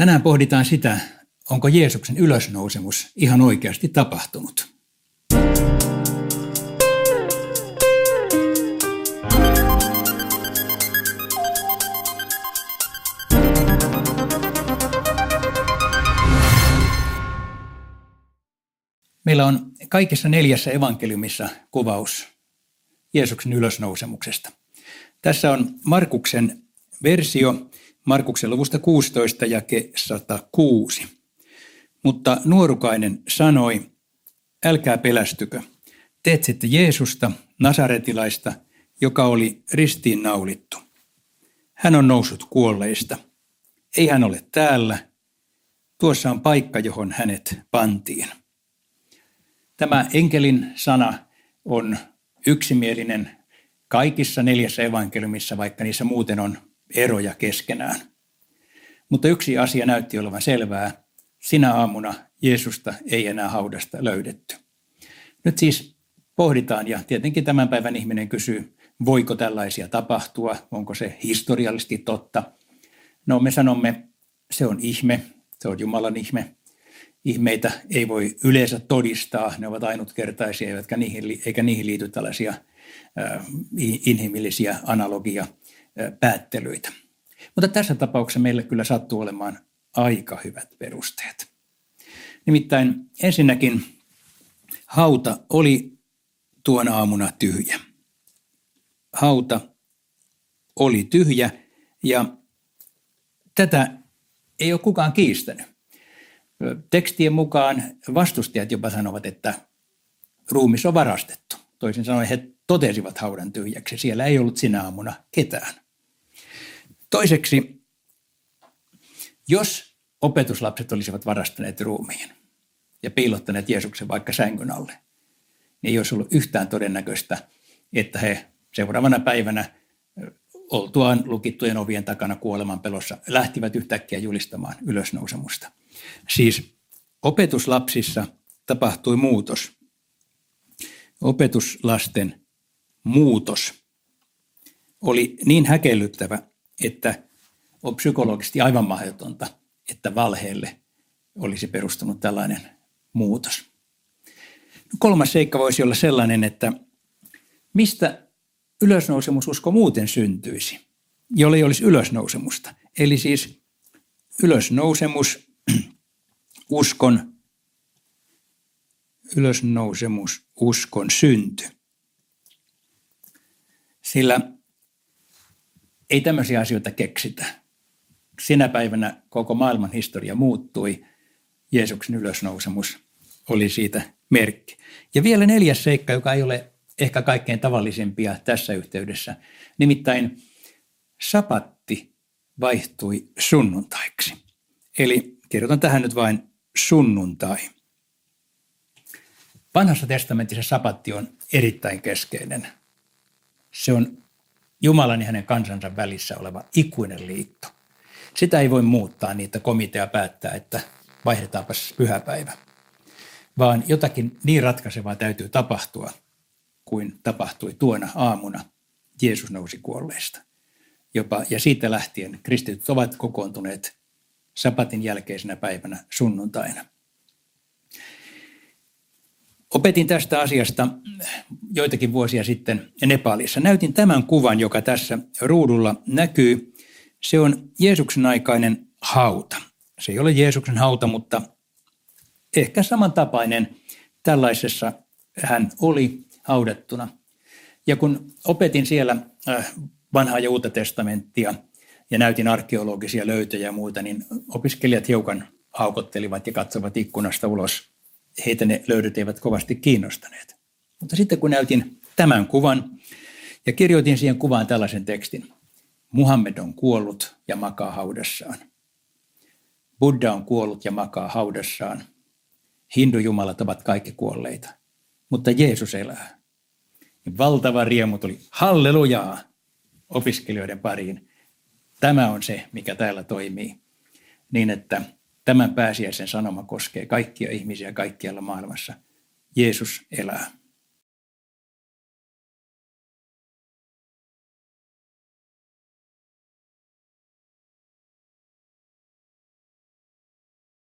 Tänään pohditaan sitä, onko Jeesuksen ylösnousemus ihan oikeasti tapahtunut. Meillä on kaikissa neljässä evankeliumissa kuvaus Jeesuksen ylösnousemuksesta. Tässä on Markuksen versio Markuksen luvusta 16 jake 106. Mutta nuorukainen sanoi, älkää pelästykö, te etsitte Jeesusta, Nasaretilaista, joka oli ristiin naulittu. Hän on noussut kuolleista. Ei hän ole täällä. Tuossa on paikka, johon hänet pantiin. Tämä enkelin sana on yksimielinen kaikissa neljässä evankeliumissa, vaikka niissä muuten on eroja keskenään. Mutta yksi asia näytti olevan selvää. Sinä aamuna Jeesusta ei enää haudasta löydetty. Nyt siis pohditaan ja tietenkin tämän päivän ihminen kysyy, voiko tällaisia tapahtua, onko se historiallisesti totta. No me sanomme, se on ihme, se on Jumalan ihme. Ihmeitä ei voi yleensä todistaa, ne ovat ainutkertaisia, eikä niihin, eikä niihin liity tällaisia inhimillisiä analogia päättelyitä. Mutta tässä tapauksessa meille kyllä sattuu olemaan aika hyvät perusteet. Nimittäin ensinnäkin hauta oli tuona aamuna tyhjä. Hauta oli tyhjä ja tätä ei ole kukaan kiistänyt. Tekstien mukaan vastustajat jopa sanovat, että ruumis on varastettu. Toisin sanoen he totesivat haudan tyhjäksi. Siellä ei ollut sinä aamuna ketään. Toiseksi, jos opetuslapset olisivat varastaneet ruumiin ja piilottaneet Jeesuksen vaikka sängyn alle, niin ei olisi ollut yhtään todennäköistä, että he seuraavana päivänä oltuaan lukittujen ovien takana kuoleman pelossa lähtivät yhtäkkiä julistamaan ylösnousemusta. Siis opetuslapsissa tapahtui muutos. Opetuslasten muutos oli niin häkellyttävä, että on psykologisesti aivan mahdotonta, että valheelle olisi perustunut tällainen muutos. Kolmas seikka voisi olla sellainen, että mistä ylösnousemususko muuten syntyisi, jolle ei olisi ylösnousemusta. Eli siis ylösnousemus, uskon, ylösnousemus, uskon synty. Sillä ei tämmöisiä asioita keksitä. Sinä päivänä koko maailman historia muuttui. Jeesuksen ylösnousemus oli siitä merkki. Ja vielä neljäs seikka, joka ei ole ehkä kaikkein tavallisimpia tässä yhteydessä. Nimittäin sapatti vaihtui sunnuntaiksi. Eli kirjoitan tähän nyt vain sunnuntai. Vanhassa testamentissa sapatti on erittäin keskeinen. Se on Jumalan ja hänen kansansa välissä oleva ikuinen liitto. Sitä ei voi muuttaa että komitea päättää, että vaihdetaanpa pyhäpäivä. Vaan jotakin niin ratkaisevaa täytyy tapahtua, kuin tapahtui tuona aamuna. Jeesus nousi kuolleista. Jopa, ja siitä lähtien kristityt ovat kokoontuneet sapatin jälkeisenä päivänä sunnuntaina – Opetin tästä asiasta joitakin vuosia sitten Nepalissa. Näytin tämän kuvan, joka tässä ruudulla näkyy. Se on Jeesuksen aikainen hauta. Se ei ole Jeesuksen hauta, mutta ehkä samantapainen tällaisessa hän oli haudattuna. Ja kun opetin siellä äh, vanhaa ja uutta testamenttia ja näytin arkeologisia löytöjä ja muuta, niin opiskelijat hiukan haukottelivat ja katsovat ikkunasta ulos heitä ne löydöt eivät kovasti kiinnostaneet. Mutta sitten kun näytin tämän kuvan ja kirjoitin siihen kuvaan tällaisen tekstin. Muhammed on kuollut ja makaa haudassaan. Buddha on kuollut ja makaa haudassaan. Hindujumalat ovat kaikki kuolleita, mutta Jeesus elää. Valtava riemu tuli hallelujaa opiskelijoiden pariin. Tämä on se, mikä täällä toimii. Niin, että Tämän pääsiäisen sanoma koskee kaikkia ihmisiä kaikkialla maailmassa. Jeesus elää.